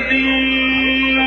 وسهلا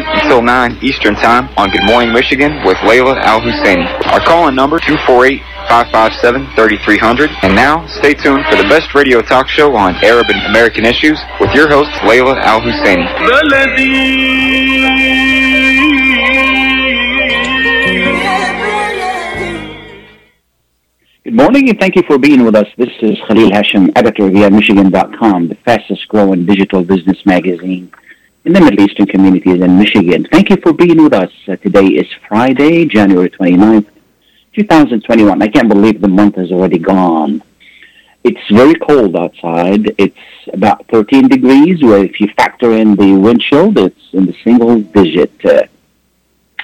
until 9 Eastern Time on Good Morning Michigan with Layla Al Husseini. Our call-in number 248 557 3300. And now, stay tuned for the best radio talk show on Arab and American issues with your host, Layla Al Husseini. Good morning and thank you for being with us. This is Khalil Hashim, editor via Michigan.com, the fastest growing digital business magazine in the Middle Eastern communities in Michigan. Thank you for being with us. Uh, today is Friday, January 29th, 2021. I can't believe the month has already gone. It's very cold outside. It's about 13 degrees, where if you factor in the windshield, it's in the single digit. Uh,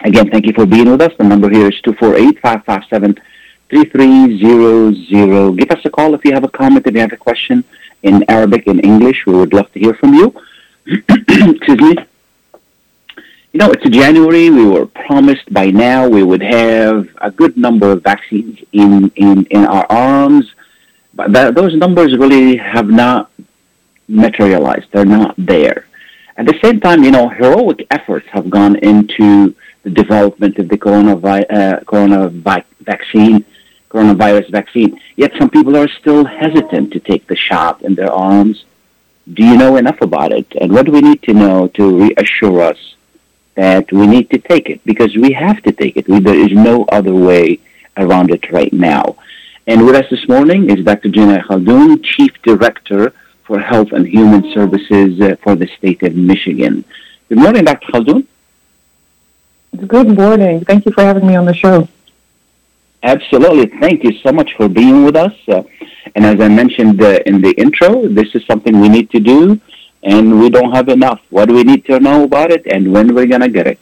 again, thank you for being with us. The number here is 248 557 3300. Give us a call if you have a comment, if you have a question in Arabic and English. We would love to hear from you. Excuse me. You know, it's January. We were promised by now we would have a good number of vaccines in, in, in our arms. But those numbers really have not materialized. They're not there. At the same time, you know, heroic efforts have gone into the development of the uh, coronavirus vaccine, coronavirus vaccine. Yet some people are still hesitant to take the shot in their arms. Do you know enough about it? And what do we need to know to reassure us that we need to take it? Because we have to take it. We, there is no other way around it right now. And with us this morning is Dr. Jina Khaldun, Chief Director for Health and Human Services uh, for the state of Michigan. Good morning, Dr. Khaldun. Good morning. Thank you for having me on the show. Absolutely. Thank you so much for being with us. Uh, and as I mentioned uh, in the intro, this is something we need to do, and we don't have enough. What do we need to know about it, and when we're going to get it?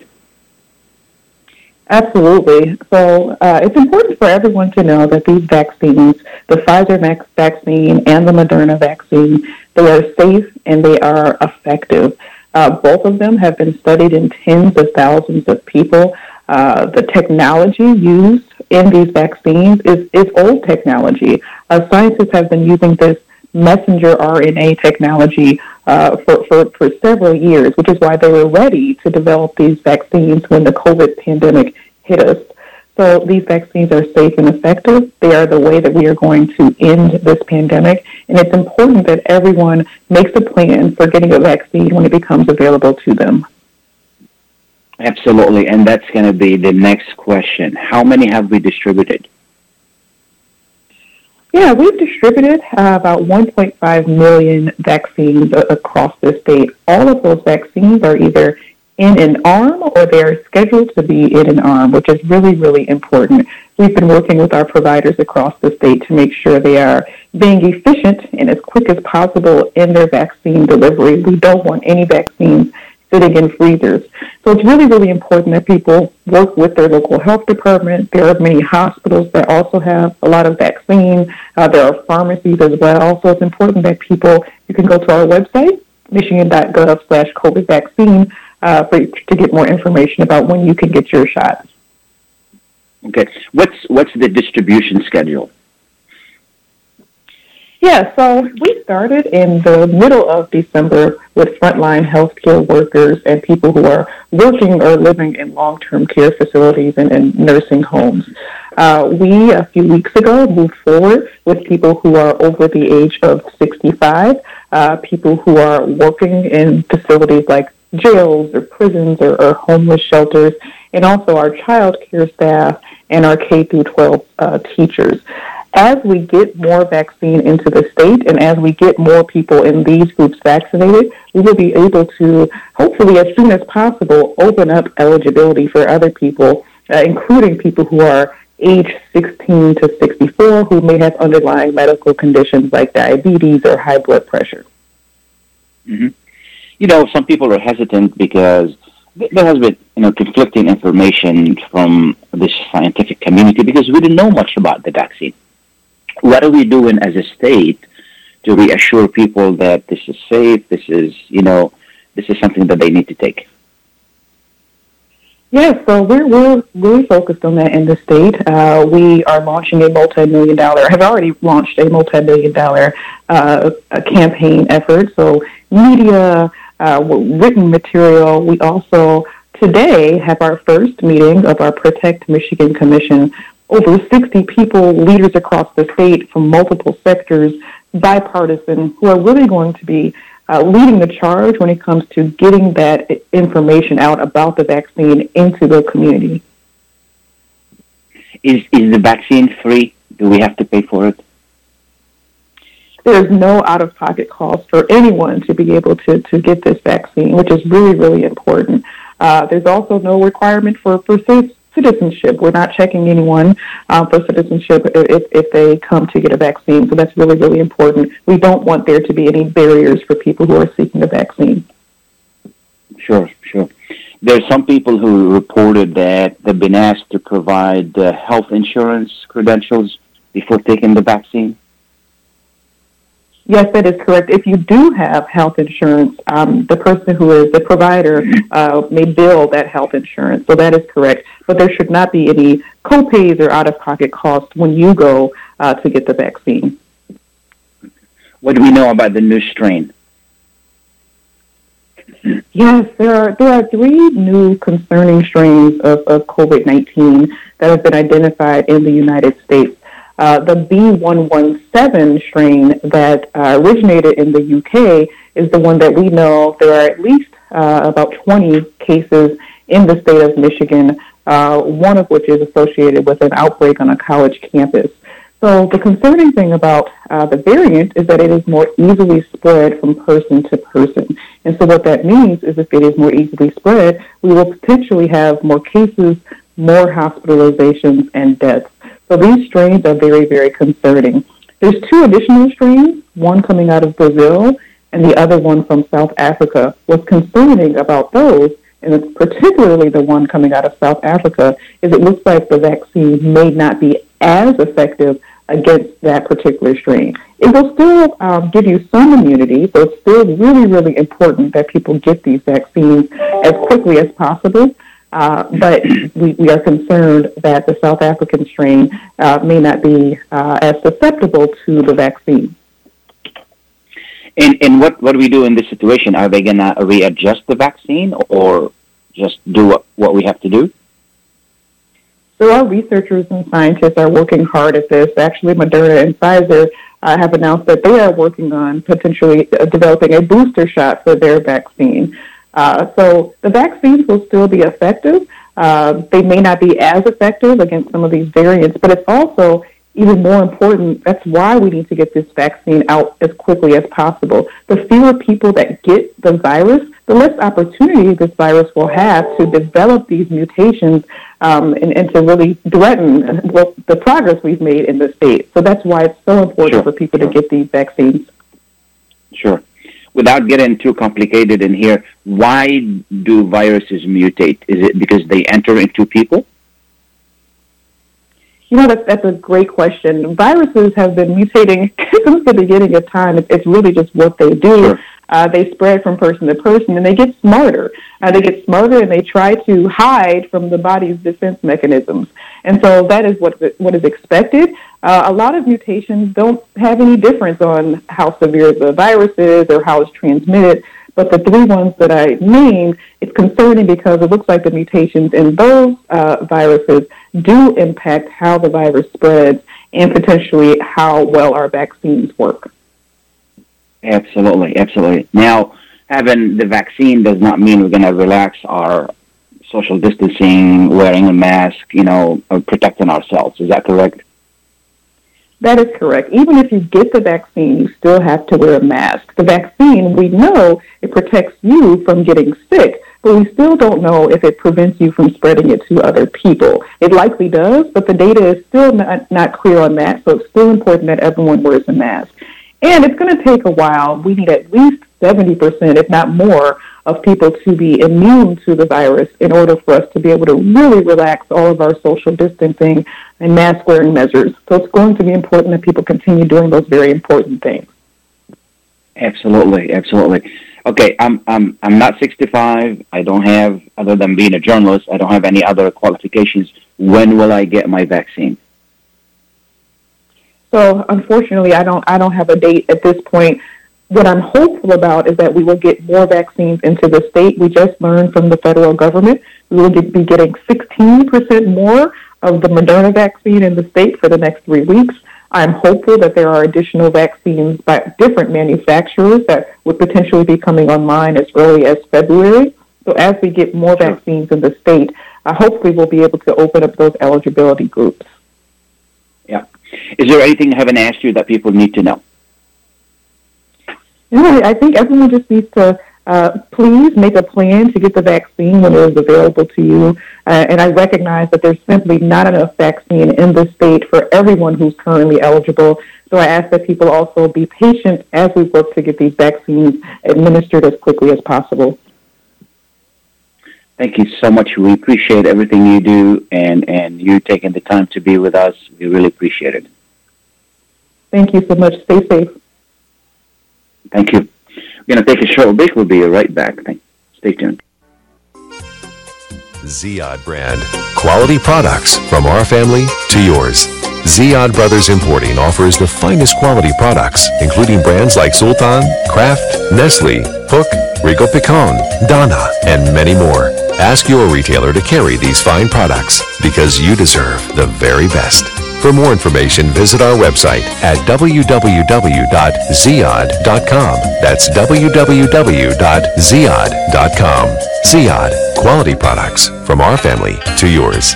Absolutely. So uh, it's important for everyone to know that these vaccines, the Pfizer vaccine and the Moderna vaccine, they are safe and they are effective. Uh, both of them have been studied in tens of thousands of people. Uh, the technology used in these vaccines is, is old technology. Uh, scientists have been using this messenger RNA technology uh, for, for, for several years, which is why they were ready to develop these vaccines when the COVID pandemic hit us. So these vaccines are safe and effective. They are the way that we are going to end this pandemic. And it's important that everyone makes a plan for getting a vaccine when it becomes available to them. Absolutely. And that's going to be the next question. How many have we distributed? Yeah, we've distributed uh, about 1.5 million vaccines across the state. All of those vaccines are either in an arm or they are scheduled to be in an arm, which is really, really important. We've been working with our providers across the state to make sure they are being efficient and as quick as possible in their vaccine delivery. We don't want any vaccines sitting in freezers. So it's really, really important that people work with their local health department. There are many hospitals that also have a lot of vaccine. Uh, there are pharmacies as well. So it's important that people, you can go to our website, michigan.gov slash COVID vaccine, uh, for, to get more information about when you can get your shot. Okay. What's what's the distribution schedule? Yeah, so we started in the middle of December with frontline healthcare workers and people who are working or living in long-term care facilities and, and nursing homes. Uh, we, a few weeks ago, moved forward with people who are over the age of 65, uh, people who are working in facilities like jails or prisons or, or homeless shelters, and also our child care staff and our K through 12 uh, teachers. As we get more vaccine into the state and as we get more people in these groups vaccinated, we will be able to, hopefully as soon as possible, open up eligibility for other people, uh, including people who are age 16 to 64 who may have underlying medical conditions like diabetes or high blood pressure. Mm-hmm. You know, some people are hesitant because there has been, you know, conflicting information from this scientific community because we didn't know much about the vaccine what are we doing as a state to reassure people that this is safe, this is, you know, this is something that they need to take? Yes, so we're, we're really focused on that in the state. Uh, we are launching a multi-million dollar, have already launched a multi-million dollar uh, campaign effort. So media, uh, written material. We also today have our first meeting of our Protect Michigan Commission, over 60 people, leaders across the state from multiple sectors, bipartisan, who are really going to be uh, leading the charge when it comes to getting that information out about the vaccine into the community. Is, is the vaccine free? Do we have to pay for it? There's no out of pocket cost for anyone to be able to, to get this vaccine, which is really, really important. Uh, there's also no requirement for, for citizenship. We're not checking anyone uh, for citizenship if, if they come to get a vaccine. So that's really, really important. We don't want there to be any barriers for people who are seeking a vaccine. Sure, sure. There's some people who reported that they've been asked to provide uh, health insurance credentials before taking the vaccine. Yes, that is correct. If you do have health insurance, um, the person who is the provider uh, may bill that health insurance. So that is correct. But there should not be any copays or out of pocket costs when you go uh, to get the vaccine. What do we know about the new strain? Yes, there are there are three new concerning strains of, of COVID nineteen that have been identified in the United States. Uh, the B117 strain that uh, originated in the UK is the one that we know there are at least uh, about 20 cases in the state of Michigan, uh, one of which is associated with an outbreak on a college campus. So the concerning thing about uh, the variant is that it is more easily spread from person to person. And so what that means is if it is more easily spread, we will potentially have more cases, more hospitalizations, and deaths. So these strains are very, very concerning. There's two additional strains, one coming out of Brazil and the other one from South Africa. What's concerning about those, and particularly the one coming out of South Africa, is it looks like the vaccine may not be as effective against that particular strain. It will still um, give you some immunity, so it's still really, really important that people get these vaccines as quickly as possible. Uh, but we, we are concerned that the South African strain uh, may not be uh, as susceptible to the vaccine. And, and what, what do we do in this situation? Are they going to readjust the vaccine or just do what, what we have to do? So our researchers and scientists are working hard at this. Actually, Moderna and Pfizer uh, have announced that they are working on potentially uh, developing a booster shot for their vaccine. Uh, so the vaccines will still be effective. Uh, they may not be as effective against some of these variants, but it's also even more important. That's why we need to get this vaccine out as quickly as possible. The fewer people that get the virus, the less opportunity this virus will have to develop these mutations um, and, and, to really threaten well, the progress we've made in the state. So that's why it's so important sure. for people to get these vaccines. Sure without getting too complicated in here, why do viruses mutate? Is it because they enter into people? You know, that's, that's a great question. Viruses have been mutating since the beginning of time. It's, really just what they do. Sure. Uh, they spread from person to person and they get smarter. Uh, they get smarter and they try to hide from the body's defense mechanisms. And so that is what, what is expected. Uh, a lot of mutations don't have any difference on how severe the virus is or how it's transmitted. But the three ones that I named, it's concerning because it looks like the mutations in those uh, viruses do impact how the virus spreads and potentially how well our vaccines work. Absolutely, absolutely. Now, having the vaccine does not mean we're going to relax our social distancing, wearing a mask, you know, protecting ourselves. Is that correct? That is correct. Even if you get the vaccine, you still have to wear a mask. The vaccine, we know it protects you from getting sick, but we still don't know if it prevents you from spreading it to other people. It likely does, but the data is still not, not clear on that, so it's still important that everyone wears a mask. And it's going to take a while. We need at least 70%, if not more, of people to be immune to the virus in order for us to be able to really relax all of our social distancing and mask wearing measures. So it's going to be important that people continue doing those very important things. Absolutely, absolutely. Okay, I'm I'm I'm not 65. I don't have other than being a journalist. I don't have any other qualifications. When will I get my vaccine? So unfortunately, I don't I don't have a date at this point. What I'm hopeful about is that we will get more vaccines into the state. We just learned from the federal government we will get, be getting 16% more of the Moderna vaccine in the state for the next three weeks. I'm hopeful that there are additional vaccines by different manufacturers that would potentially be coming online as early as February. So as we get more vaccines in the state, uh, hopefully we'll be able to open up those eligibility groups. Yeah. Is there anything I haven't asked you that people need to know? No, I think everyone just needs to uh, please make a plan to get the vaccine when it is available to you. Uh, and I recognize that there's simply not enough vaccine in the state for everyone who's currently eligible. So I ask that people also be patient as we work to get these vaccines administered as quickly as possible. Thank you so much. We appreciate everything you do and, and you taking the time to be with us. We really appreciate it. Thank you so much. Stay safe. Thank you. We're going to take a short break. We'll be right back. Stay tuned. Ziyad brand. Quality products from our family to yours. Ziyad Brothers Importing offers the finest quality products, including brands like Sultan, Kraft, Nestle, Hook, Rico Picon, Donna, and many more. Ask your retailer to carry these fine products because you deserve the very best. For more information, visit our website at www.ziyad.com. That's www.ziyad.com. Ziyad, quality products from our family to yours.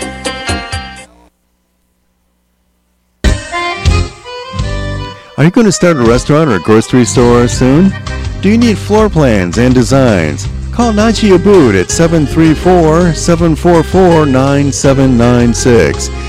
Are you going to start a restaurant or a grocery store soon? Do you need floor plans and designs? Call Najee Abood at 734-744-9796.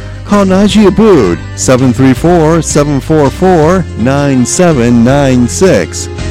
Call Najee Abood 734-744-9796. Life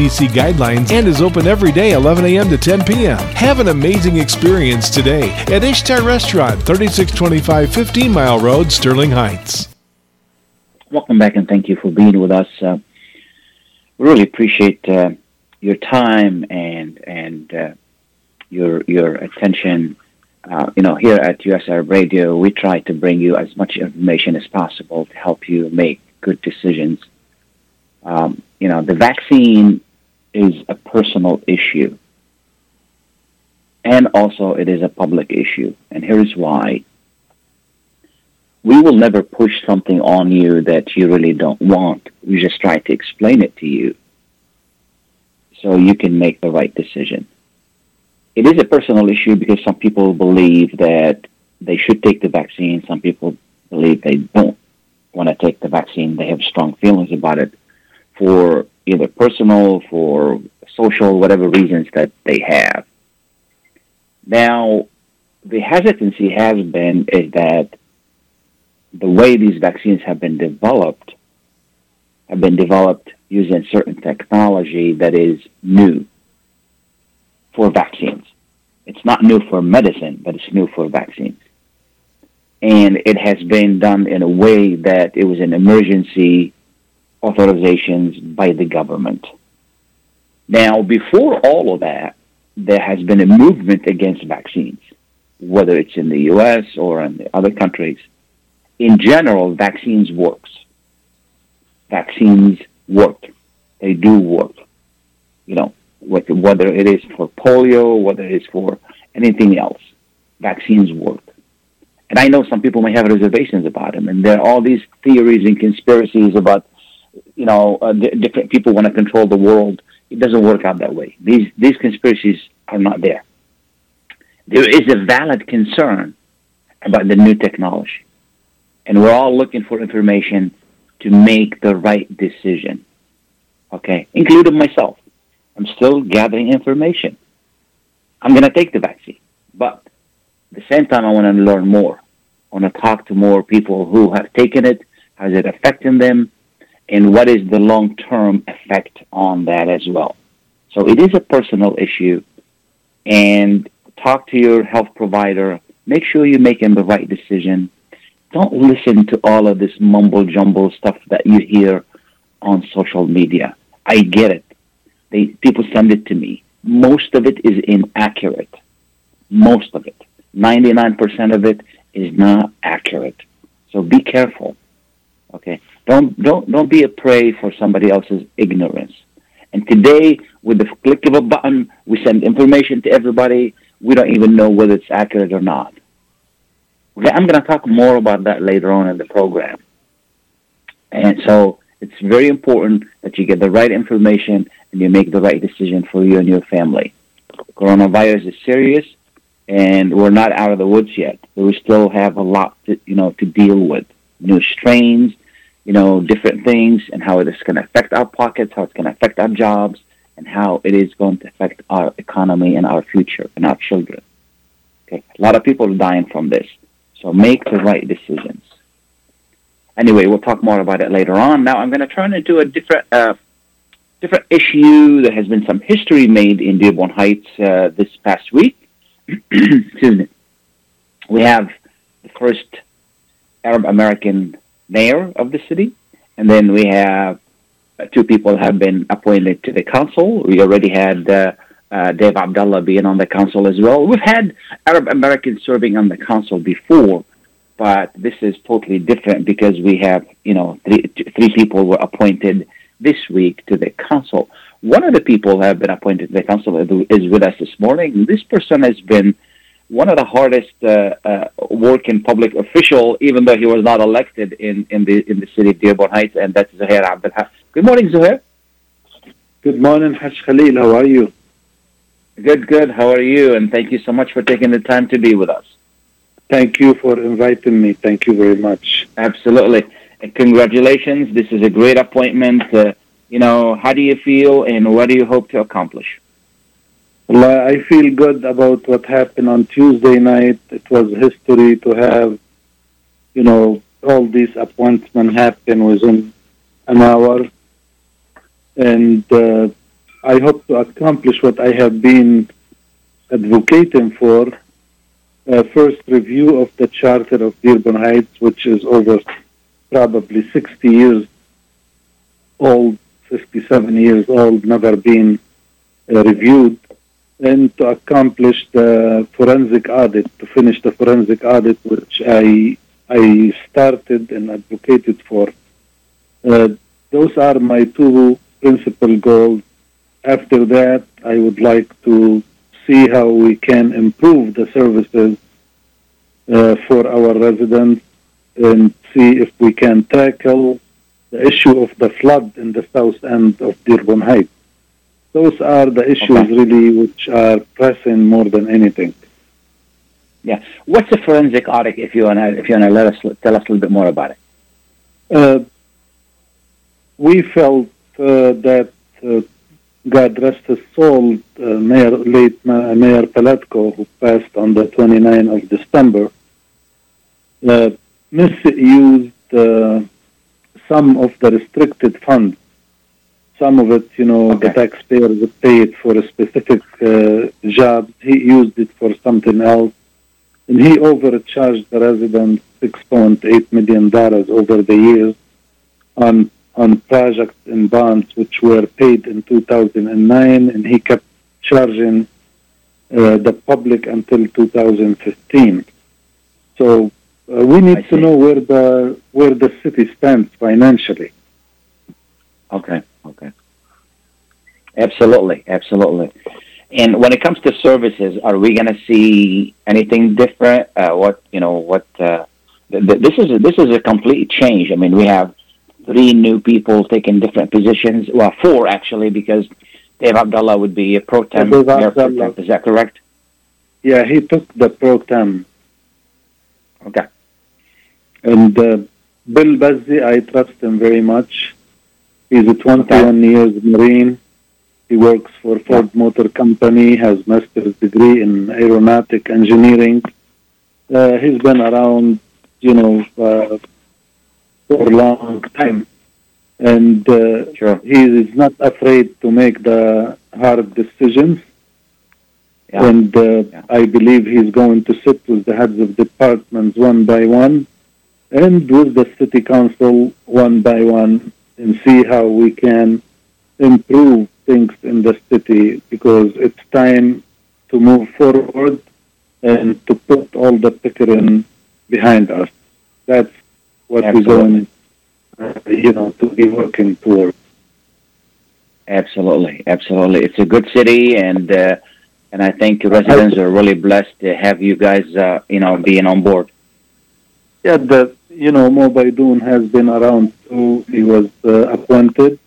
CDC guidelines and is open every day 11 a.m. to 10 p.m. Have an amazing experience today at Ishtar Restaurant, 3625 15 Mile Road, Sterling Heights. Welcome back and thank you for being with us. Uh, we really appreciate uh, your time and and uh, your your attention. Uh, you know, here at USR Radio, we try to bring you as much information as possible to help you make good decisions. Um, you know, the vaccine is a personal issue. And also, it is a public issue. And here's why. we will never push something on you that you really don't want. We just try to explain it to you so you can make the right decision. It is a personal issue because some people believe that they should take the vaccine. Some people believe they don't want to take the vaccine. They have strong feelings about it for either personal, for social, whatever reasons that they have. Now, the hesitancy has been is that the way these vaccines have been developed have been developed using certain technology that is new for vaccines. It's not new for medicine, but it's new for vaccines. And it has been done in a way that it was an emergency authorizations by the government. Now, before all of that, there has been a movement against vaccines, whether it's in the U.S. or in the other countries. In general, vaccines works. Vaccines work. They do work. You know, whether it is for polio, whether it is for anything else, vaccines work. And I know some people may have reservations about them, and there are all these theories and conspiracies about, you know, uh, d- different people want to control the world. It doesn't work out that way. These these conspiracies are not there. There is a valid concern about the new technology, and we're all looking for information to make the right decision. Okay, including myself. I'm still gathering information. I'm going to take the vaccine, but at the same time, I want to learn more. I want to talk to more people who have taken it. How's it affecting them? And what is the long term effect on that as well? So it is a personal issue. And talk to your health provider. Make sure you're making the right decision. Don't listen to all of this mumble jumble stuff that you hear on social media. I get it. They, people send it to me. Most of it is inaccurate. Most of it. 99% of it is not accurate. So be careful. Okay? Don't, don't, don't be a prey for somebody else's ignorance. And today, with the click of a button, we send information to everybody. We don't even know whether it's accurate or not. Okay, I'm going to talk more about that later on in the program. And so it's very important that you get the right information and you make the right decision for you and your family. Coronavirus is serious and we're not out of the woods yet. We still have a lot to, you know, to deal with. New strains, you know, different things and how it is going to affect our pockets, how it's going to affect our jobs, and how it is going to affect our economy and our future and our children. Okay, a lot of people are dying from this. So make the right decisions. Anyway, we'll talk more about it later on. Now I'm going to turn into a different, uh, different issue. There has been some history made in Dearborn Heights uh, this past week. excuse me, we have the first Arab American mayor of the city, and then we have uh, two people have been appointed to the council. We already had uh, uh, Dave Abdullah being on the council as well. We've had Arab Americans serving on the council before, but this is totally different because we have, you know, three, three people were appointed this week to the council. One of the people have been appointed to the council is with us this morning. This person has been one of the hardest uh, uh, working public official, even though he was not elected in, in the in the city of Dearborn Heights, and that's Zuhair Abdelhaq. Good morning, Zuhair. Good morning, Haj Khalil. How are you? Good, good. How are you? And thank you so much for taking the time to be with us. Thank you for inviting me. Thank you very much. Absolutely. And congratulations. This is a great appointment. Uh, you know, how do you feel and what do you hope to accomplish? I feel good about what happened on Tuesday night. It was history to have, you know, all these appointments happen within an hour. And uh, I hope to accomplish what I have been advocating for. Uh, first review of the Charter of Dearborn Heights, which is over probably 60 years old, 57 years old, never been uh, reviewed, and to accomplish the forensic audit, to finish the forensic audit, which I I started and advocated for. Uh, those are my two principal goals. After that, I would like to see how we can improve the services uh, for our residents and see if we can tackle the issue of the flood in the south end of Dearborn Heights. Those are the issues Okay. really which are pressing more than anything. Yeah. What's a forensic audit? If you wanna, if you wanna let us tell us a little bit more about it. Uh, we felt uh, that uh, God rest his soul, uh, Mayor, late Ma- Mayor Paletko, who passed on the 29th of December, uh, misused uh, some of the restricted funds. Some of it, you know, the Okay. taxpayers paid for a specific uh, job. He used it for something else. And he overcharged the residents $6.8 million over the years on on projects and bonds which were paid in 2009, and he kept charging uh, the public until 2015. So uh, we need to know where the where the city stands financially. Okay. Okay. Absolutely. Absolutely. And when it comes to services, are we going to see anything different? Uh, what you know? What uh, th- th- this is? A, this is a complete change. I mean, we have three new people taking different positions. Well, four actually, because Dave Abdullah would be a pro tem. Dave Abdullah. Is that correct? Yeah, he took the pro tem, Okay. and uh, Bill Bazzi, I trust him very much. He's a 21 years Marine. He works for Ford Motor Company, has master's degree in aeronautic engineering. Uh, he's been around, you know, uh, for a long time. And uh, Sure. he is not afraid to make the hard decisions. Yeah. And uh, Yeah. I believe he's going to sit with the heads of departments one by one and with the city council one by one and see how we can improve things in the city because it's time to move forward and to put all the Pickering behind us. That's what we're going, uh, you know, to be working towards. Absolutely, absolutely. It's a good city, and uh, and I think residents are really blessed to have you guys, uh, you know, being on board. Yeah, the you know Mo Baydoun has been around too. He was uh, appointed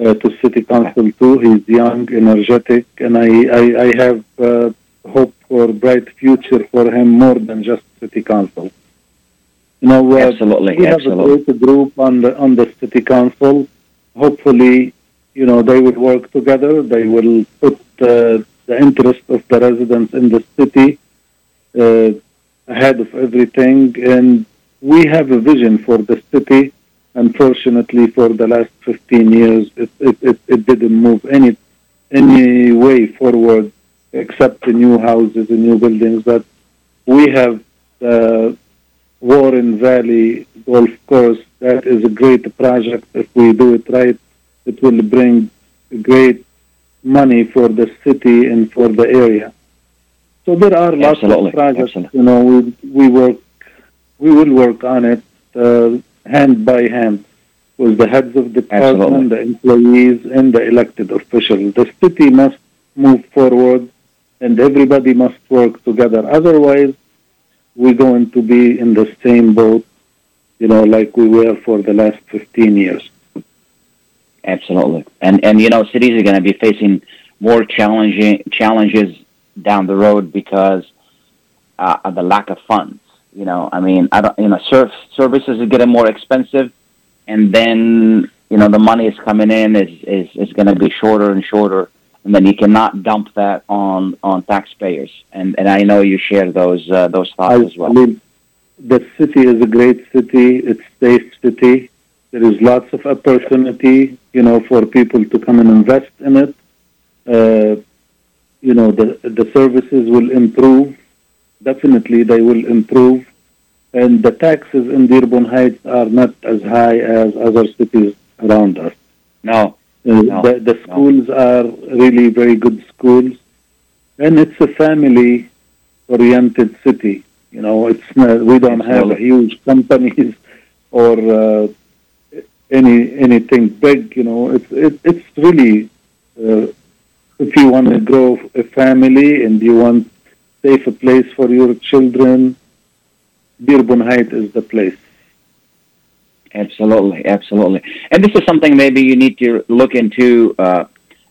uh, to city council too. He's young, energetic, and I I, I have uh, hope for a bright future for him more than just city council. You know, Absolutely, we have absolutely. a great group on the on the city council. Hopefully, you know they will work together. They will put uh, the interest of the residents in the city uh, ahead of everything. And we have a vision for the city. Unfortunately, for the last 15 years, it, it, it, it didn't move any any way forward except the new houses and new buildings. But we have the Warren Valley Golf Course. That is a great project. If we do it right, it will bring great money for the city and for the area. So there are lots Absolutely, of projects. absolutely. You know, we we work, we will work on it uh, hand by hand with the heads of department, the employees, and the elected officials. The city must move forward, and everybody must work together. Otherwise, we're going to be in the same boat, you know, like we were for the last 15 years. Absolutely, and and you know, cities are going to be facing more challenging challenges down the road because uh, of the lack of funds. You know, I mean, I don't, you know, serv- services are getting more expensive, and then you know the money is coming in is is, is going to be shorter and shorter, and then you cannot dump that on on taxpayers. And and I know you share those uh, those thoughts I as well. I mean, the city is a great city. It's a safe city. There is lots of opportunity, you know, for people to come and invest in it. Uh, you know, the the services will improve. Definitely, they will improve, and the taxes in Dearborn Heights are not as high as other cities around us. No, Uh, No, the, the schools are really very good schools, and it's a family-oriented city. You know, it's not, we don't have huge companies or uh, any anything big. You know, it's it, it's really uh, if you want to grow a family and you want safe place for your children, Dearborn Heights is the place. Absolutely, absolutely. And this is something maybe you need to look into uh,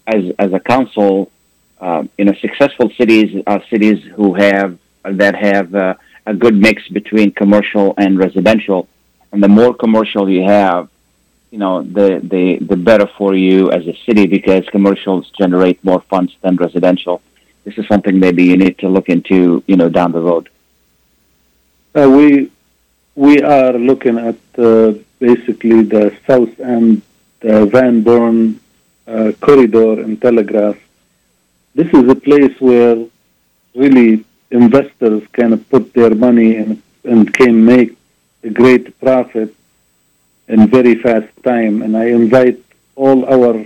as as a council. Uh, you know, successful cities are cities who have that have uh, a good mix between commercial and residential. And the more commercial you have, you know, the the the better for you as a city because commercials generate more funds than residential. This is something maybe you need to look into, you know, down the road. Uh, we we are looking at uh, basically the south end, the Van Born uh, corridor and Telegraph. This is a place where really investors can put their money and, and can make a great profit in very fast time. And I invite all our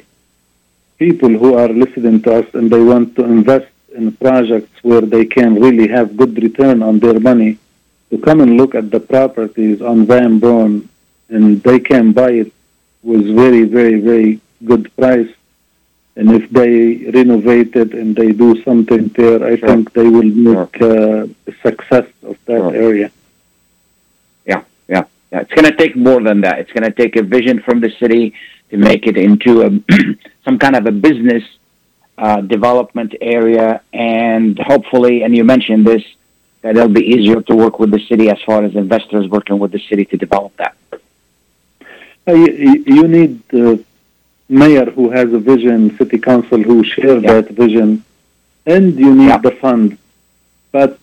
people who are listening to us and they want to invest in projects where they can really have good return on their money to come and look at the properties on Van Born and they can buy it with very, very, very good price. And if they renovate it and they do something there, I Sure. think they will make uh, a success of that Sure. area. Yeah, yeah, yeah. It's going to take more than that. It's going to take a vision from the city to make it into a some kind of a business uh, development area, and hopefully, and you mentioned this, that it'll be easier to work with the city as far as investors working with the city to develop that. Uh, you, you need the mayor who has a vision, city council who share Yeah. that vision, and you need Yeah. the fund. But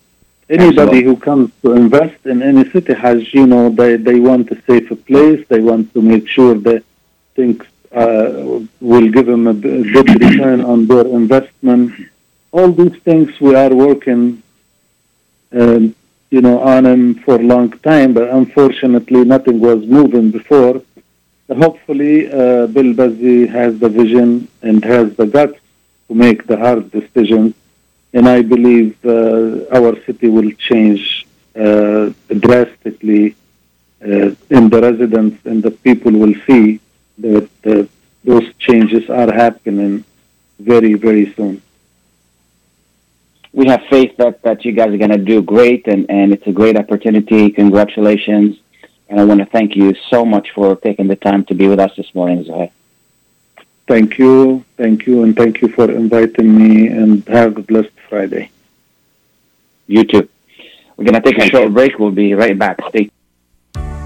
anybody who comes to invest in any city has, you know, they, they want a safe place. They want to make sure that things will give them a good return on their investment. All these things we are working, um, you know, on them for a long time, but unfortunately nothing was moving before. Hopefully, uh, Bill has the vision and has the guts to make the hard decisions, and I believe uh, our city will change uh, drastically, uh, and the residents and the people will see that uh, those changes are happening very, very soon. We have faith that, that you guys are going to do great, and, and it's a great opportunity. Congratulations. And I want to thank you so much for taking the time to be with us this morning, Zuhair. Thank you, thank you, and thank you for inviting me, and have a blessed Friday. You too. We're going to take a short break. We'll be right back. Stay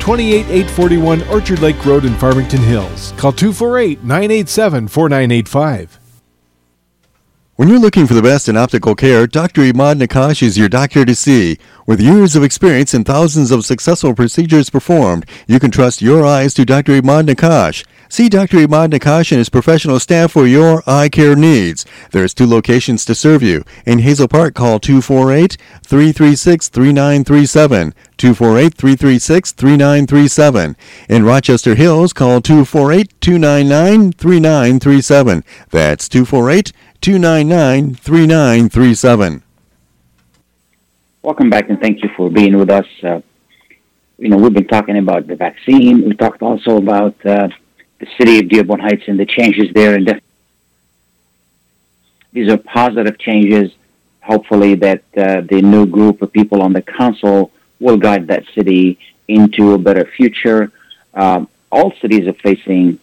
28841 Orchard Lake Road in Farmington Hills. Call 248 987 4985. When you're looking for the best in optical care, Dr. Imad Nakash is your doctor to see. With years of experience and thousands of successful procedures performed, you can trust your eyes to Dr. Imad Nakash. See Dr. Imad Nakash and his professional staff for your eye care needs. There's two locations to serve you. In Hazel Park, call 248-336-3937. 248-336-3937. In Rochester Hills, call 248-299-3937. That's 248 299 3937. Welcome back and thank you for being with us. Uh, you know, we've been talking about the vaccine. We talked also about uh, the city of Dearborn Heights and the changes there. And these are positive changes. Hopefully, that uh, the new group of people on the council will guide that city into a better future. Um, all cities are facing,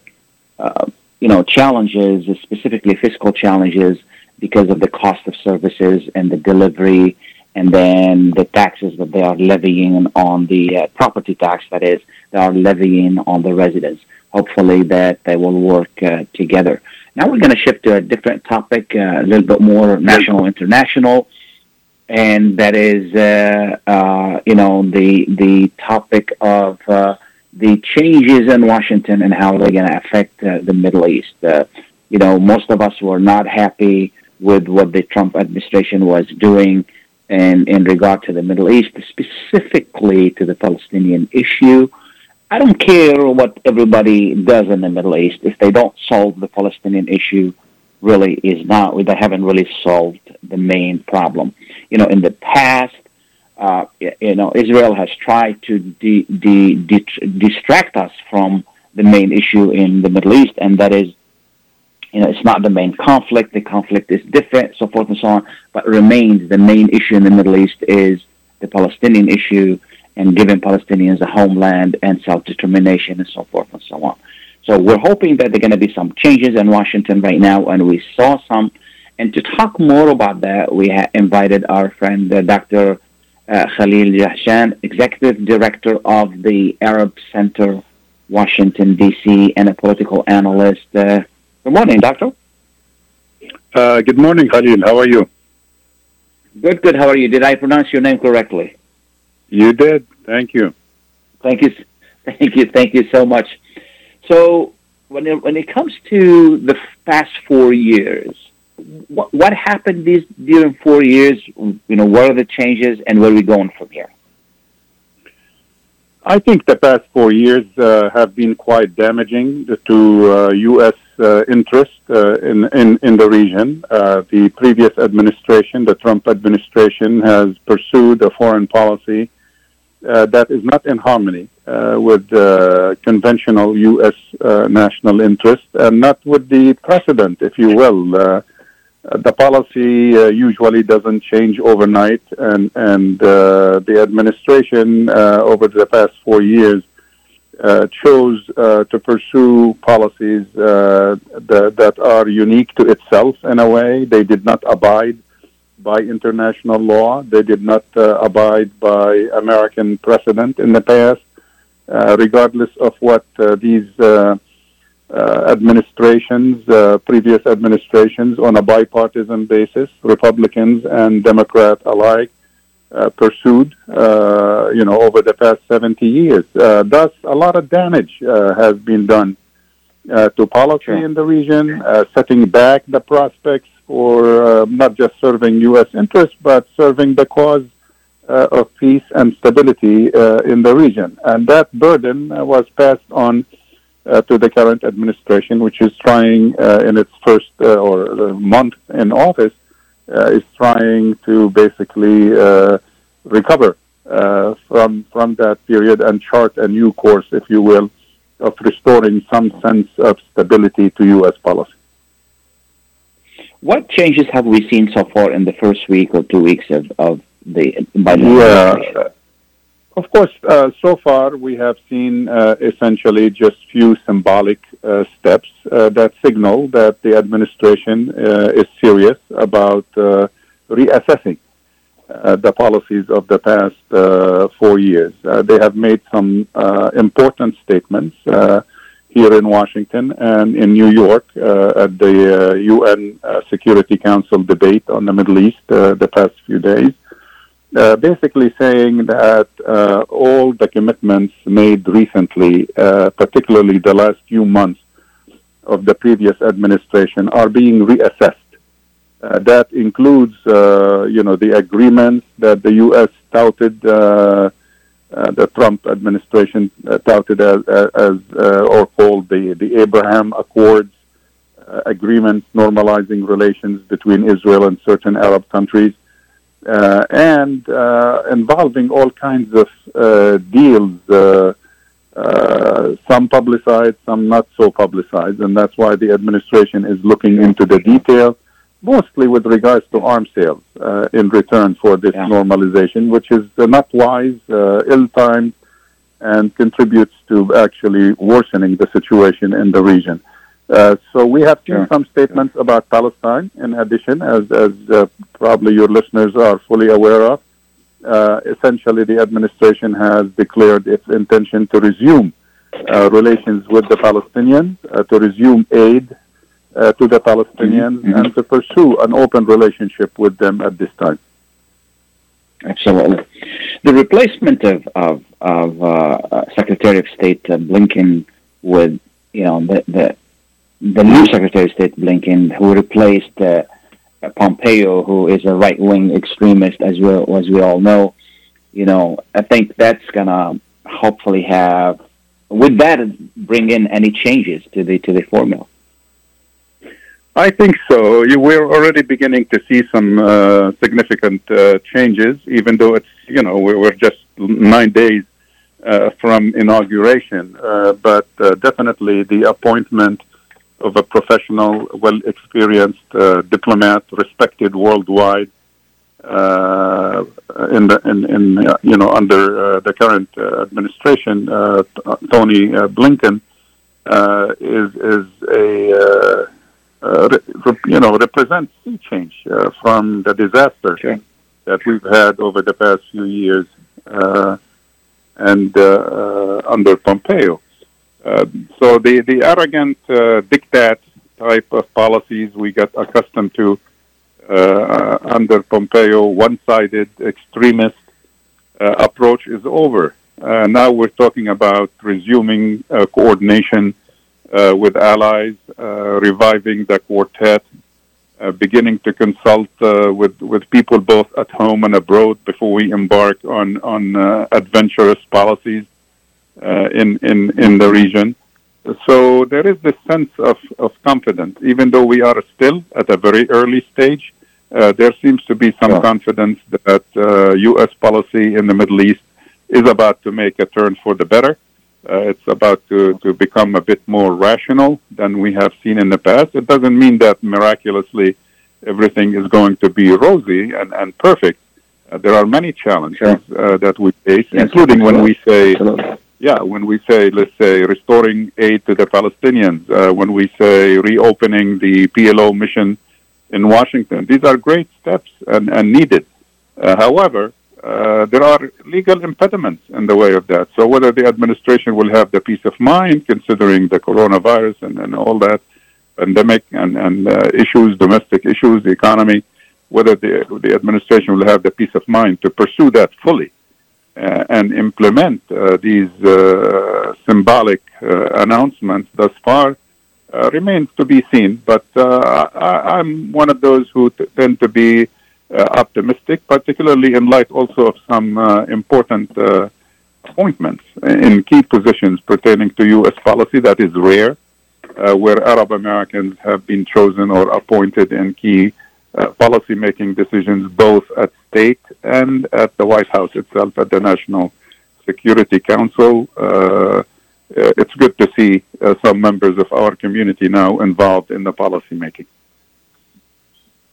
uh, you know, challenges, specifically fiscal challenges, because of the cost of services and the delivery, and then the taxes that they are levying on the uh, property tax that is they are levying on the residents. Hopefully, that they will work uh, together. Now we're going to shift to a different topic, uh, a little bit more national, international, and that is, uh, uh, you know, the the topic of uh, the changes in Washington and how they're going to affect uh, the Middle East. You know, most of us were not happy with what the Trump administration was doing in, in regard to the Middle East, specifically to the Palestinian issue. I don't care what everybody does in the Middle East. If they don't solve the Palestinian issue, really is not, they haven't really solved the main problem. You know, in the past, uh, you know, Israel has tried to de- de- de- distract us from the main issue in the Middle East, and that is, you know, it's not the main conflict. The conflict is different, so forth and so on, but remains the main issue in the Middle East is the Palestinian issue and giving Palestinians a homeland and self-determination and so forth and so on. So we're hoping that there are going to be some changes in Washington right now, and we saw some. And to talk more about that, we ha- invited our friend uh, Dr uh, Khalil Jahshan, Executive Director of the Arab Center, Washington, D.C., and a political analyst. Uh, good morning, Doctor. Uh, good morning, Khalil. How are you? Good, good. How are you? Did I pronounce your name correctly? You did. Thank you. Thank you. Thank you. Thank you so much. So, when it, when it comes to the past four years, what, what happened these during four years? You know, what are the changes, and where are we going from here? I think the past four years uh, have been quite damaging to uh, U.S. Uh, interest uh, in, in in the region. Uh, the previous administration, the Trump administration, has pursued a foreign policy that is not in harmony with conventional U.S. national interest, and not with the precedent, if you will the policy uh, usually doesn't change overnight, and and uh, the administration uh, over the past four years uh, chose uh, to pursue policies uh, that, that are unique to itself in a way. They did not abide by international law. They did not abide by American precedent in the past, regardless of what these uh, administrations, uh, previous administrations, on a bipartisan basis, Republicans and Democrats alike, uh, pursued, uh, you know, over the past 70 years. Uh, thus, a lot of damage uh, has been done to policy sure. in the region, setting back the prospects for not just serving U.S. interests, but serving the cause of peace and stability in the region. And that burden was passed on uh, to the current administration, which is trying uh, in its first uh, or month in office, uh, is trying to basically uh, recover uh, from from that period and chart a new course, if you will, of restoring some sense of stability to U.S. policy. What changes have we seen so far in the first week or two weeks of, of the Biden yeah, of course, uh, so far we have seen uh, essentially just few symbolic uh, steps uh, that signal that the administration uh, is serious about uh, reassessing the policies of the past four years. they have made some important statements here in Washington and in New York at the UN Security Council debate on the Middle East the past few days. Uh, basically saying that uh, all the commitments made recently, uh, particularly the last few months of the previous administration, are being reassessed. Uh, that includes, uh, you know, the agreements that the U.S. touted, the Trump administration touted as, as or called the the Abraham Accords agreements normalizing relations between Israel and certain Arab countries uh, and uh, involving all kinds of uh, deals, uh, uh, some publicized, some not so publicized, and that's why the administration is looking into the detail, mostly with regards to arms sales uh, in return for this Yeah. normalization, which is uh, not wise, uh, ill-timed, and contributes to actually worsening the situation in the region. Uh, so we have seen some statements about Palestine. In addition, as, as uh, probably your listeners are fully aware of, uh, essentially the administration has declared its intention to resume uh, relations with the Palestinians, uh, to resume aid uh, to the Palestinians, Mhm, mhm. and to pursue an open relationship with them at this time. Absolutely. The replacement of of, of uh, uh, Secretary of State uh, Blinken with you know the the the new Secretary of State Blinken, who replaced uh, Pompeo, who is a right wing extremist, as we as we all know. You know, I think that's gonna hopefully have with that bring in any changes to the to the formula. I think so. We're already beginning to see some uh, significant uh, changes, even though it's you know we're, just nine days uh, from inauguration. Uh, but uh, definitely the appointment of a professional, well-experienced uh, diplomat, respected worldwide, in the in, in you know under the current administration, Tony Blinken is is a uh, you know, represents sea change uh, from the disaster Sure. that we've had over the past few years uh, and uh, uh, under Pompeo. Uh, so the, the arrogant uh, diktat type of policies we got accustomed to uh, under Pompeo, one-sided extremist uh, approach is over. Uh, now we're talking about resuming uh, coordination uh, with allies, uh, reviving the quartet, uh, beginning to consult uh, with with people both at home and abroad before we embark on on uh, adventurous policies uh, in in in the region. So there is this sense of, of confidence, even though we are still at a very early stage. Uh, there seems to be some Yeah. confidence that uh, U.S. policy in the Middle East is about to make a turn for the better. Uh, it's about to, to become a bit more rational than we have seen in the past. It doesn't mean that miraculously everything is going to be rosy and, and perfect. Uh, there are many challenges uh, that we face, Yes, including when we say Absolutely. yeah, when we say, let's say, restoring aid to the Palestinians, uh, when we say reopening the PLO mission in Washington, these are great steps and, and needed. Uh, however, uh, there are legal impediments in the way of that. So whether the administration will have the peace of mind, considering the coronavirus and, and all that pandemic and, and uh, issues, domestic issues, the economy, whether the, the administration will have the peace of mind to pursue that fully uh, and implement uh, these uh, symbolic announcements thus far remains to be seen. But I, I'm one of those who t- tend to be optimistic, particularly in light also of some uh, important uh, appointments in key positions pertaining to U.S. policy that is rare, uh, where Arab Americans have been chosen or appointed in key uh, policy-making decisions, both at state and at the White House itself, at the National Security Council. Uh, uh, it's good to see uh, some members of our community now involved in the policy making.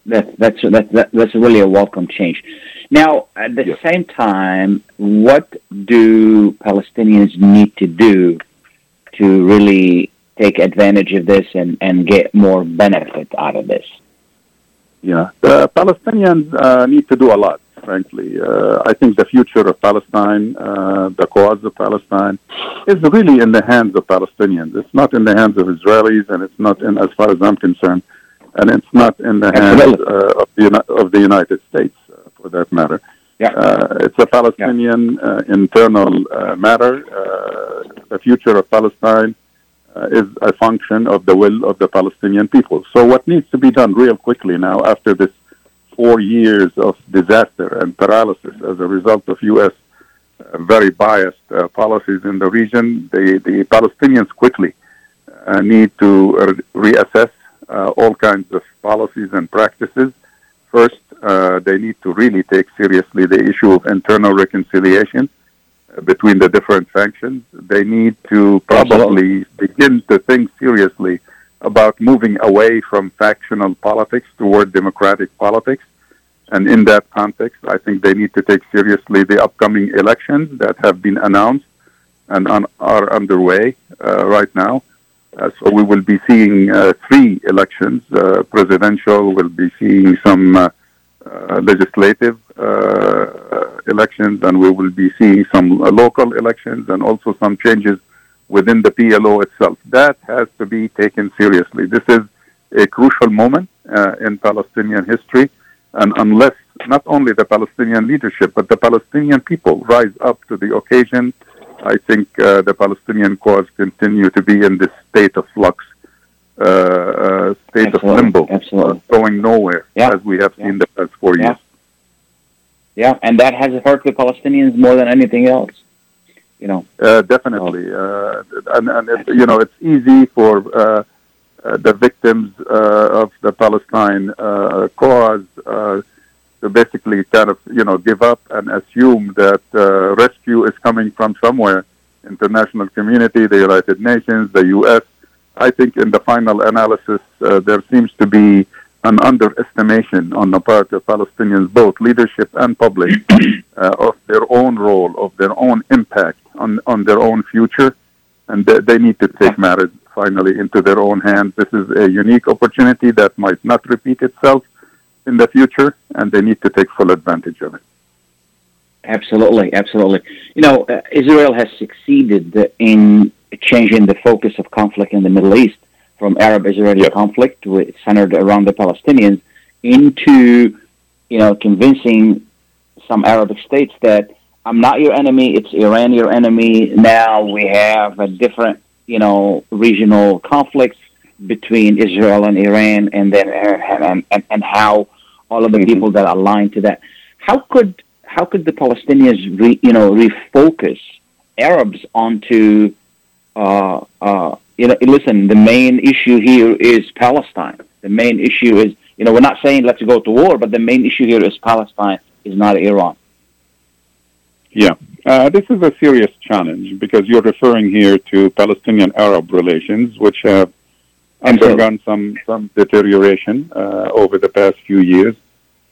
That, that's that, that, that's really a welcome change. Now, at the Yes. same time, what do Palestinians need to do to really take advantage of this and, and get more benefit out of this? Yeah, the Palestinians uh, need to do a lot. Frankly, uh, I think the future of Palestine, uh, the cause of Palestine, is really in the hands of Palestinians. It's not in the hands of Israelis, and it's not in, as far as I'm concerned, and it's not in the hands uh, of the of the United States, uh, for that matter. Yeah. Uh, it's a Palestinian uh, internal uh, matter. Uh, the future of Palestine uh, is a function of the will of the Palestinian people. So, what needs to be done real quickly now, after this four years of disaster and paralysis as a result of U.S. Uh, very biased uh, policies in the region, the, the Palestinians quickly uh, need to re- reassess uh, all kinds of policies and practices first, uh, they need to really take seriously the issue of internal reconciliation uh, between the different factions. They need to probably begin to think seriously about moving away from factional politics toward democratic politics. And in that context, I think they need to take seriously the upcoming elections that have been announced and un- are underway uh, right now. Uh, so we will be seeing uh, three elections. Uh, presidential, we'll be seeing some uh, uh, legislative uh, elections, and we will be seeing some local elections and also some changes within the PLO itself. That has to be taken seriously. This is a crucial moment in Palestinian history, and unless not only the Palestinian leadership, but the Palestinian people rise up to the occasion, I think uh, the Palestinian cause continue to be in this state of flux, uh, uh, state Absolutely. of limbo, Absolutely. going nowhere, Yeah. as we have seen the past four Yeah. years. Yeah, and that has hurt the Palestinians more than anything else. You know, Uh, definitely, uh, and, and it, you know it's easy for uh, uh, the victims uh, of the Palestine uh, cause uh, basically kind of you know give up and assume that uh, rescue is coming from somewhere, international community, the United Nations, the U.S. I think in the final analysis, uh, there seems to be an underestimation on the part of Palestinians, both leadership and public, uh, of their own role, of their own impact on, on their own future. And they, they need to take matters finally into their own hands. This is a unique opportunity that might not repeat itself in the future, and they need to take full advantage of it. absolutely, absolutely. You know, uh, Israel has succeeded in changing the focus of conflict in the Middle East from Arab-Israeli Yep. conflict, which centered around the Palestinians, into you know convincing some Arabic states that I'm not your enemy. It's Iran your enemy. Now we have a different, you know, regional conflicts between Israel and Iran, and then and, and, and how all of the people that align to that. How could how could the Palestinians, re, you know, refocus Arabs onto, uh, uh, you know, listen. The main issue here is Palestine. The main issue is, you know, we're not saying let's go to war, but the main issue here is Palestine, is not Iran. Yeah, uh, this is a serious challenge because you're referring here to Palestinian-Arab relations, which have undergone some some deterioration uh, over the past few years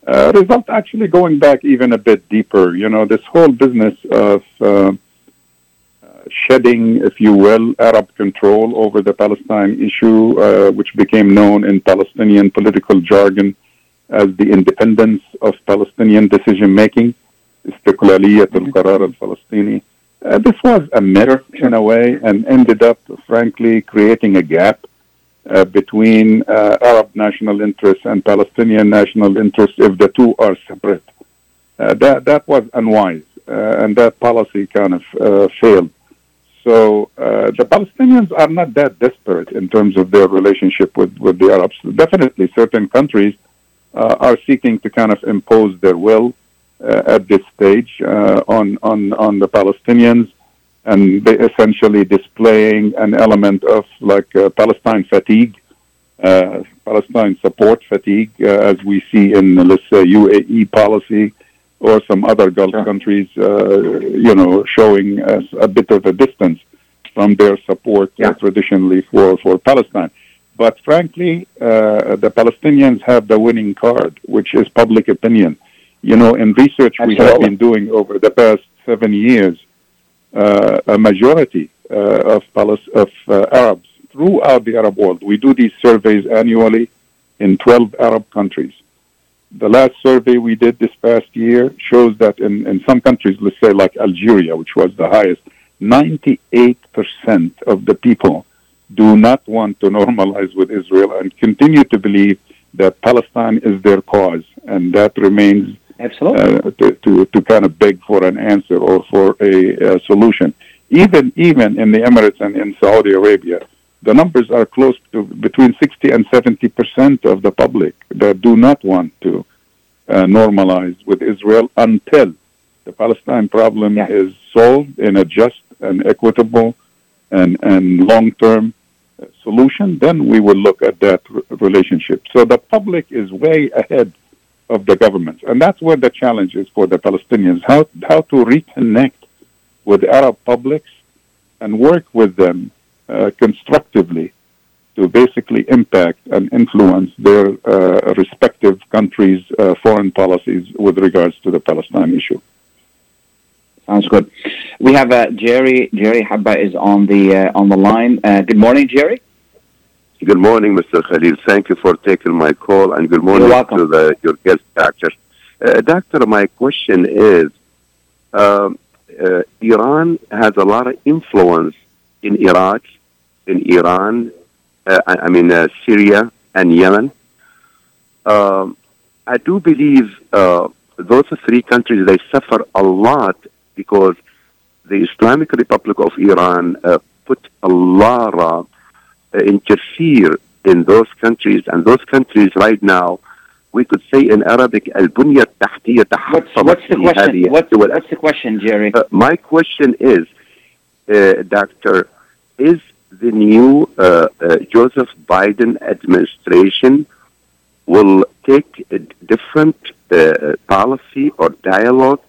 Uh, result actually going back even a bit deeper. You know, this whole business of uh, uh, shedding, if you will, Arab control over the Palestine issue, uh, which became known in Palestinian political jargon as the independence of Palestinian decision making. استقلالية القرار الفلسطيني. Uh, this was a myth in a way and ended up, frankly, creating a gap uh, between uh, Arab national interests and Palestinian national interests if the two are separate. Uh, that, that was unwise, uh, and that policy kind of uh, failed. So uh, the Palestinians are not that desperate in terms of their relationship with, with the Arabs. Definitely, certain countries are seeking to kind of impose their will at this stage on, on, on the Palestinians, and they essentially displaying an element of like uh, Palestine fatigue, uh, Palestine support fatigue, uh, as we see in, let's say, UAE policy or some other Gulf countries, uh, you know, showing us a bit of a distance from their support uh, traditionally for, for Palestine. But frankly, uh, the Palestinians have the winning card, which is public opinion. You know, in research we have been doing over the past seven years, a majority uh, of, Palis- of uh, Arabs throughout the Arab world. We do these surveys annually in 12 Arab countries. The last survey we did this past year shows that in, in some countries, let's say like Algeria, which was the highest, 98% of the people do not want to normalize with Israel and continue to believe that Palestine is their cause, and that remains Absolutely. uh, to, to, to kind of beg for an answer or for a, a solution. Even even in the Emirates and in Saudi Arabia, the numbers are close to between 60 and 70 percent of the public that do not want to uh, normalize with Israel until the Palestine problem is solved in a just and equitable and, and long-term uh, solution, then we will look at that r- relationship. So the public is way ahead of the governments. And that's where the challenge is for the Palestinians, how, how to reconnect with Arab publics and work with them uh, constructively to basically impact and influence their uh, respective countries' uh, foreign policies with regards to the Palestine issue. Sounds good. We have uh, Jerry. Jerry Habba is on the uh, on the line. Uh, good morning, Jerry. Good morning, Mr. Khalil. Thank you for taking my call, and good morning to the, your guest, Doctor. Uh, doctor, my question is: um, uh, Iran has a lot of influence in Iraq, in Iran, uh, I, I, mean uh, Syria and Yemen. Um, I do believe uh, those three countries they suffer a lot because the Islamic Republic of Iran uh, put a lot of interfere in those countries, and those countries right now, we could say in Arabic, البنية التحتية what's, what's the question? What's, what's the question, Jerry? Uh, my question is, uh, Doctor, is the new uh, uh, Joseph Biden administration will take a different uh, policy or dialogue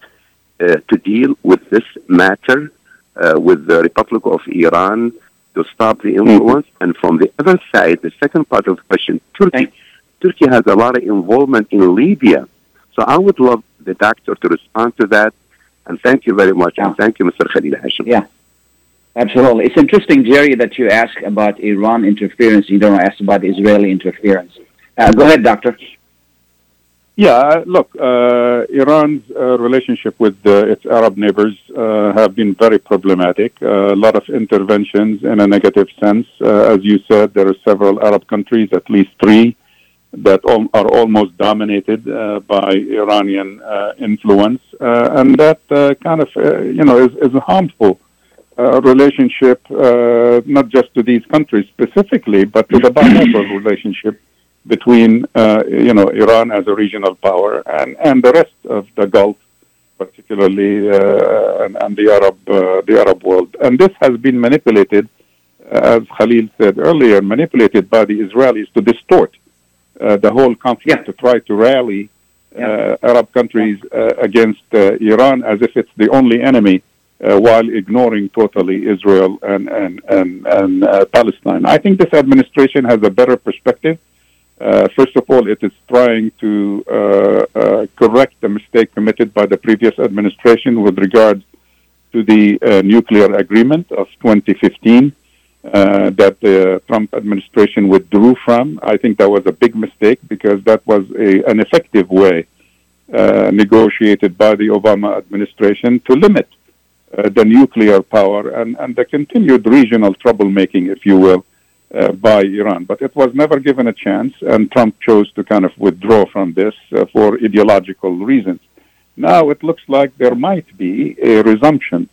uh, to deal with this matter with the Republic of Iran to stop the influence. Mm-hmm. And from the other side, the second part of the question, Turkey. Turkey has a lot of involvement in Libya. So I would love the doctor to respond to that. And thank you very much. Yeah. And thank you, Mr. Khalil Hashim. Yeah. Absolutely. It's interesting, Jerry, that you ask about Iran interference. You don't ask about Israeli interference. Uh, go ahead, Doctor. Yeah, look, uh, Iran's uh, relationship with uh, its Arab neighbors uh, have been very problematic. Uh, a lot of interventions in a negative sense. as you said, there are several Arab countries, at least three, that al- are almost dominated by Iranian influence, and that kind of, you know, is, is harmful uh, relationship, uh, not just to these countries specifically, but to the bilateral relationship between, uh, you know, Iran as a regional power and, and the rest of the Gulf, particularly uh, and, and, the Arab uh, the Arab world. And this has been manipulated, as Khalil said earlier, manipulated by the Israelis to distort uh, the whole conflict yeah. to try to rally yeah. Arab countries against Iran as if it's the only enemy uh, while ignoring totally Israel and and and, and uh, Palestine. I think this administration has a better perspective. Uh, first of all, it is trying to uh, uh, correct the mistake committed by the previous administration with regard to the uh, nuclear agreement of 2015 that the Trump administration withdrew from. I think that was a big mistake because that was a, an effective way negotiated by the Obama administration to limit uh, the nuclear power and, and the continued regional troublemaking, if you will, uh, by Iran. But it was never given a chance, and Trump chose to kind of withdraw from this uh, for ideological reasons. Now it looks like there might be a resumption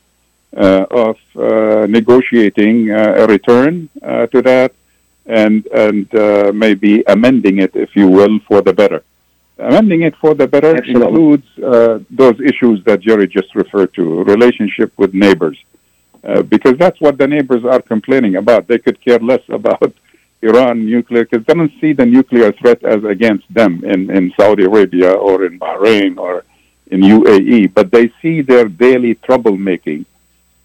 uh, of uh, negotiating uh, a return to that and, and maybe amending it, if you will, for the better amending it for the better Absolutely. includes uh, those issues that Jerry just referred to, relationship with neighbors, uh, because that's what the neighbors are complaining about. They could care less about Iran nuclear because they don't see the nuclear threat as against them in, in Saudi Arabia or in Bahrain or in UAE, but they see their daily troublemaking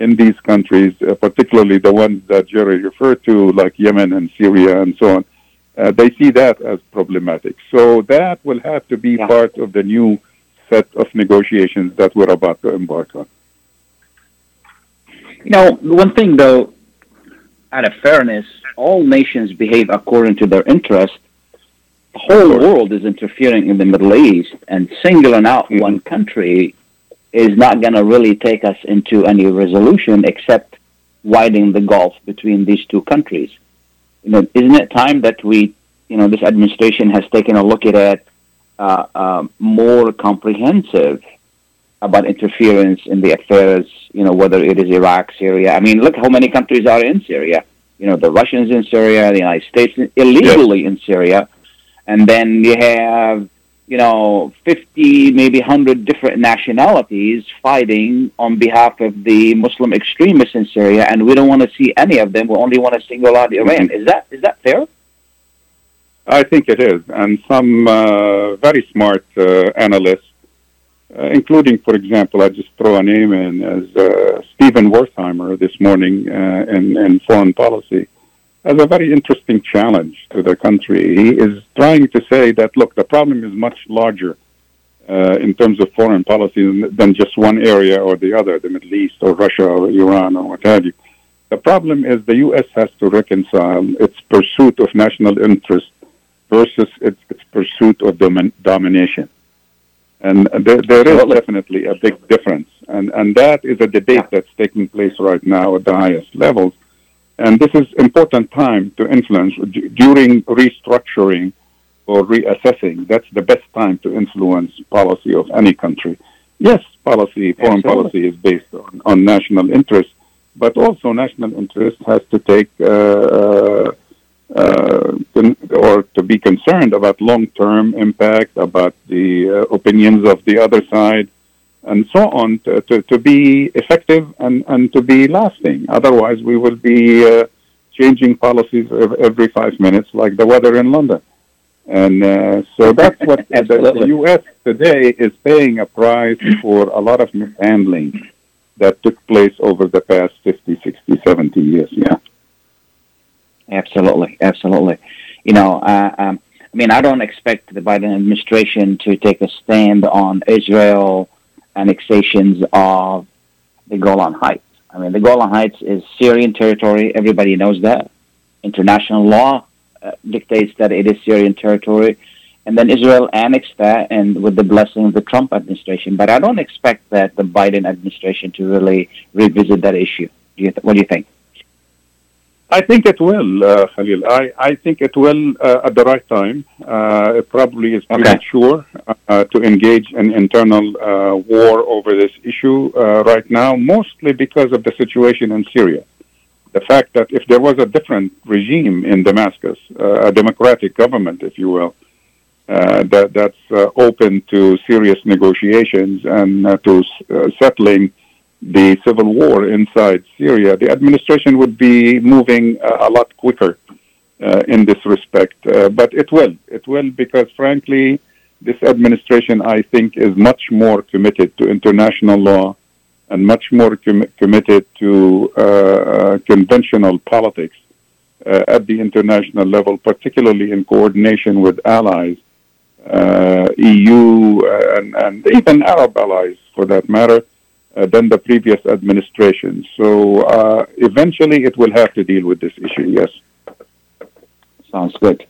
in these countries, uh, particularly the ones that Jerry referred to, like Yemen and Syria and so on uh, they see that as problematic. So that will have to be yeah. part of the new set of negotiations that we're about to embark on. You know, one thing though, out of fairness, all nations behave according to their interest. The whole world is interfering in the Middle East, and singling out mm-hmm. one country is not going to really take us into any resolution except widening the gulf between these two countries you know, isn't it time that we, you know, this administration has taken a look at it uh, uh, more comprehensive about interference in the affairs, you know, whether it is Iraq, Syria. I mean, look how many countries are in Syria. You know, the Russians in Syria, the United States illegally in Syria, and then you have you know, 50, maybe 100 different nationalities fighting on behalf of the Muslim extremists in Syria, and we don't want to see any of them. We only want to single out Iran. Mm-hmm. Is that is that fair? I think it is, and some uh, very smart uh, analysts, uh, including, for example, I just throw a name in as uh, Stephen Wertheimer this morning uh, in, in foreign policy, as a very interesting challenge to the country. He is trying to say that look, the problem is much larger uh, in terms of foreign policy than just one area or the other, the Middle East or Russia or Iran or what have you. The problem is the U.S. has to reconcile its pursuit of national interest versus its, its pursuit of domin- domination. And there, there is definitely a big difference. And, and that is a debate that's taking place right now at the highest levels. And this is important time to influence D- during restructuring or reassessing. That's the best time to influence policy of any country. Yes, policy, foreign Absolutely. policy is based on, on national interest, but also national interest has to take uh, uh, uh, con- or to be concerned about long-term impact, about the uh, opinions of the other side, and so on, to, to, to be effective and, and to be lasting. Otherwise, we will be uh, changing policies every five minutes, like the weather in London. And uh, so that's what the. U.S. today is paying a price for a lot of mishandling that took place over the past 50, 60, 70 years. Yeah. Absolutely, absolutely. You know, uh, um, I mean, I don't expect the Biden administration to take a stand on Israel annexations of the Golan Heights. I mean, the Golan Heights is Syrian territory. Everybody knows that. International law uh, dictates that it is Syrian territory. And then Israel annexed that and with the blessing of the Trump administration. But I don't expect that the Biden administration to really revisit that issue. Do you th- what do you think? I think it will, uh, Khalil. I, I think it will uh, at the right time. Uh, it probably is premature uh, to engage in internal uh, war over this issue uh, right now, mostly because of the situation in Syria. The fact that if there was a different regime in Damascus, uh, a democratic government, if you will, uh, that that's uh, open to serious negotiations and uh, to uh, settling the civil war inside Syria, the administration would be moving uh, a lot quicker uh, in this respect. Uh, but it will. It will because, frankly, this administration, I think, is much more committed to international law and much more com- committed to uh, conventional politics uh, at the international level, particularly in coordination with allies, uh, EU, and, and even Arab allies, for that matter than the previous administration. So uh, eventually it will have to deal with this issue, yes. Sounds good.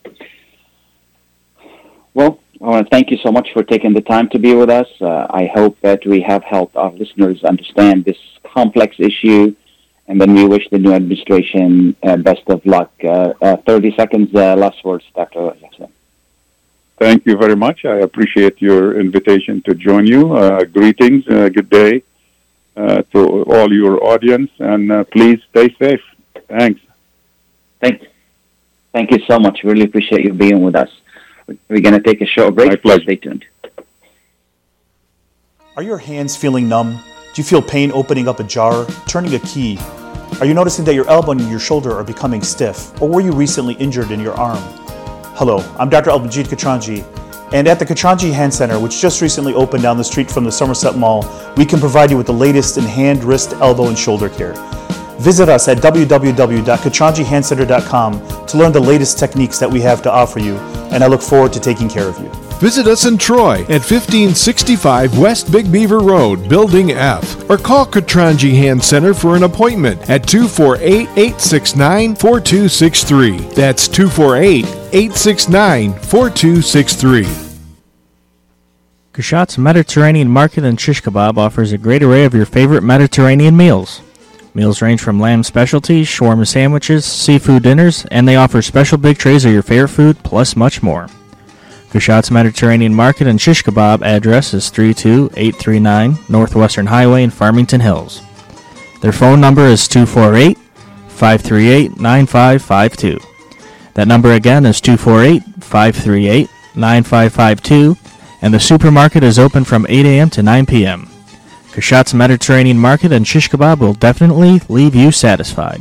Well, I want to thank you so much for taking the time to be with us. Uh, I hope that we have helped our listeners understand this complex issue, and then we wish the new administration uh, best of luck. Uh, uh, 30 seconds, uh, last words, Dr. Jahshan. Thank you very much. I appreciate your invitation to join you. Uh, greetings, uh, good day uh, to all your audience, and uh, please stay safe. Thanks. Thank, thank you so much. Really appreciate you being with us. We're going to take a short break. My pleasure. Stay tuned. Are your hands feeling numb? Do you feel pain opening up a jar, turning a key? Are you noticing that your elbow and your shoulder are becoming stiff? Or were you recently injured in your arm? Hello, I'm Dr. Albanjit Katranji, and at the Katranji Hand Center, which just recently opened down the street from the Somerset Mall, we can provide you with the latest in hand, wrist, elbow, and shoulder care. Visit us at www.katranjihandcenter.com to learn the latest techniques that we have to offer you, and I look forward to taking care of you. Visit us in Troy at 1565 West Big Beaver Road, Building F, or call Katranji Hand Center for an appointment at 248 869 4263. That's 248 869 4263. Kashat's Mediterranean Market and Shish Kebab offers a great array of your favorite Mediterranean meals. Meals range from lamb specialties, shawarma sandwiches, seafood dinners, and they offer special big trays of your favorite food, plus much more. Kashat's Mediterranean Market and Shish Kebab address is 32839 Northwestern Highway in Farmington Hills. Their phone number is 248 538 9552. That number again is 248 538 9552, and the supermarket is open from 8 a.m. to 9 p.m. Kashat's Mediterranean Market and Shish Kebab will definitely leave you satisfied.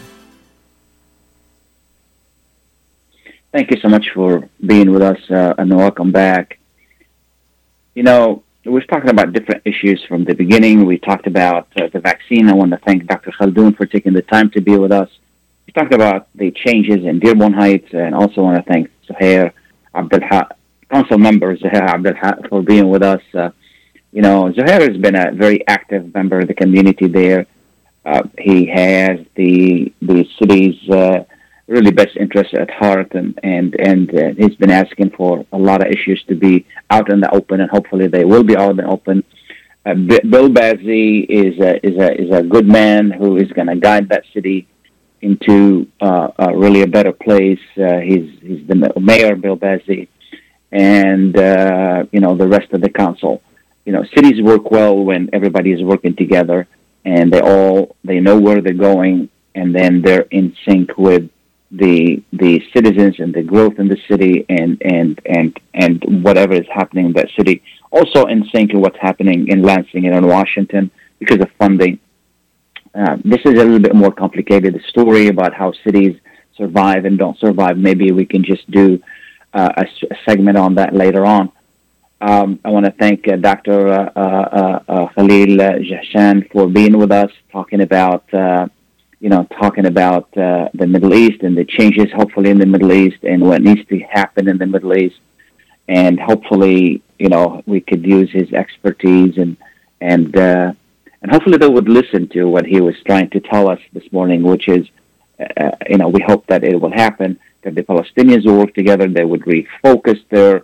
Thank you so much for being with us uh, and welcome back. You know, we were talking about different issues from the beginning. We talked about uh, the vaccine. I want to thank Dr. Khaldun for taking the time to be with us. We talked about the changes in Dearborn Heights and also want to thank Zuhair Abdelhaq, council member Zuhair Abdelhaq for being with us. Uh, you know, Zuhair has been a very active member of the community there. Uh, he has the the city's uh, really best interests at heart, and and and uh, he's been asking for a lot of issues to be out in the open, and hopefully they will be out in the open. Uh, Bill Bazzi is a is a is a good man who is going to guide that city into uh, uh, really a better place. Uh, he's he's the mayor, Bill Bazzi, and uh, you know the rest of the council. You know, cities work well when everybody is working together, and they all they know where they're going, and then they're in sync with the the citizens and the growth in the city and and and and whatever is happening in that city. Also in sync with what's happening in Lansing and in Washington because of funding. Uh, this is a little bit more complicated. The story about how cities survive and don't survive. Maybe we can just do uh, a, a, segment on that later on. Um, I want to thank uh, Dr. Uh, uh, uh, Khalil Jahshan for being with us, talking about you know, talking about uh, the Middle East and the changes, hopefully, in the Middle East and what needs to happen in the Middle East. And hopefully, you know, we could use his expertise and and uh, and hopefully they would listen to what he was trying to tell us this morning, which is, uh, you know, we hope that it will happen. That the Palestinians will work together. They would refocus their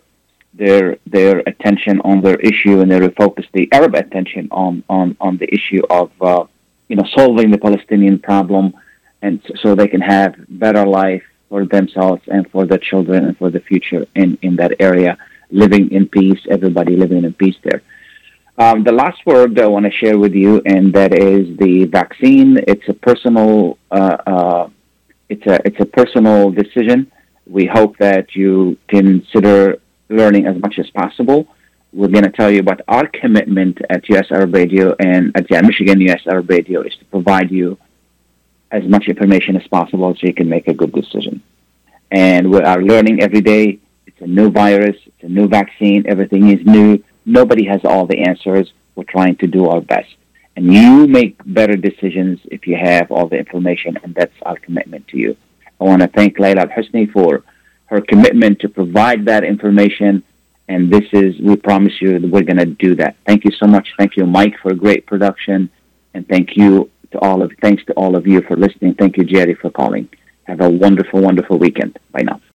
their their attention on their issue and they refocus the Arab attention on on on the issue of uh, you know, solving the Palestinian problem, and so they can have better life for themselves and for their children and for the future in, in that area, living in peace, everybody living in peace there. Um, the last word I want to share with you, and that is the vaccine. It's a personal, uh, uh, it's a it's a personal decision. We hope that you consider learning as much as possible we're going to tell you about our commitment at US Arab Radio and at the Michigan US Arab Radio is to provide you as much information as possible so you can make a good decision. And we are learning every day. It's a new virus. It's a new vaccine. Everything is new. Nobody has all the answers. We're trying to do our best. And you make better decisions if you have all the information, and that's our commitment to you. I want to thank Layla Al-Husni for her commitment to provide that information and this is, we promise you we're going to do that. Thank you so much. Thank you, Mike, for a great production. And thank you to all of, thanks to all of you for listening. Thank you, Jerry, for calling. Have a wonderful, wonderful weekend. Bye now.